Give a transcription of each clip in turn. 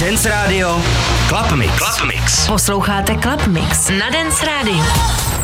Dance Radio Club Mix. Club Mix. Posloucháte Club Mix na Dance Radio.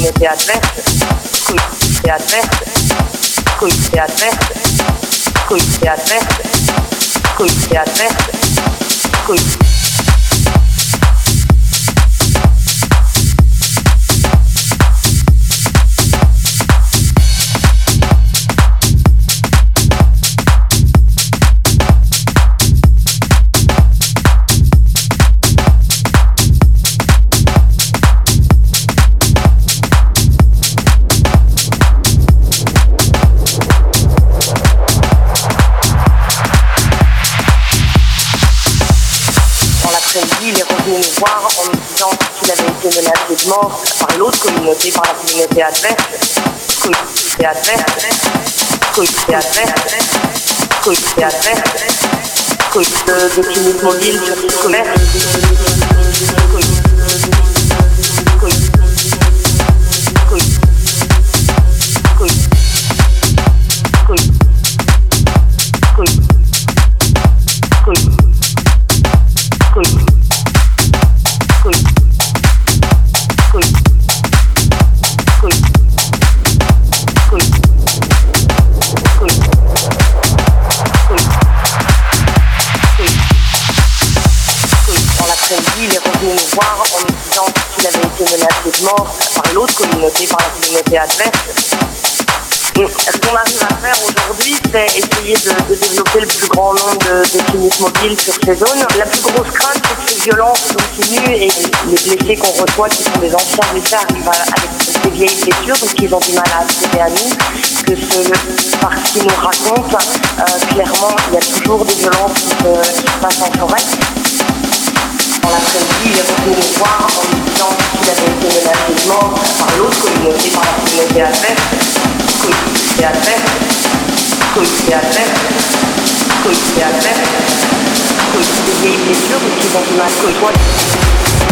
Communauté, par la communauté adverse, communauté adverse, communauté adverse, communauté adverse, communauté adverse, communauté voir de mort par l'autre communauté, par la communauté adverse, communauté adverse, communauté adverse, communauté adverse, communauté de clinique mobile scolaire. mort par l'autre communauté, par la communauté adverse. Ce qu'on arrive à faire aujourd'hui, c'est essayer de, développer le plus grand nombre de, cliniques mobiles sur ces zones. La plus grosse crainte, c'est que ces violences continuent et les blessés qu'on reçoit, qui sont des anciens blessés, arrivent avec des vieilles blessures, donc ils ont du mal à accéder à nous. Que ce, par ce qu'ils nous racontent, euh, clairement, il y a toujours des violences qui se passent en forêt dans l'après-midi, il est revenu nous voir en disant qu'il avait été menacé par l'autre communauté, par la communauté adverse, communauté adverse, communauté adverse, communauté adverse, communauté parce qu'ils ont du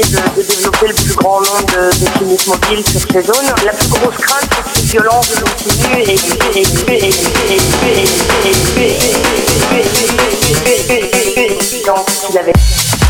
de, développer le plus grand nombre de, cliniques mobiles sur ces zones. La plus grosse crainte, c'est que ces violences continuent et et et En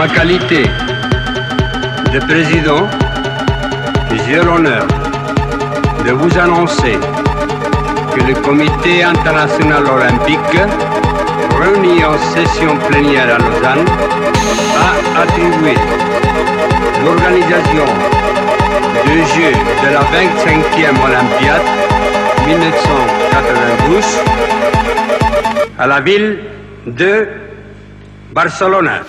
ma qualité de président, j'ai l'honneur de vous annoncer que le Comité international olympique, réuni en session plénière à Lausanne, a attribué l'organisation des Jeux de la 25e Olympiade 1992 à la ville de Barcelone.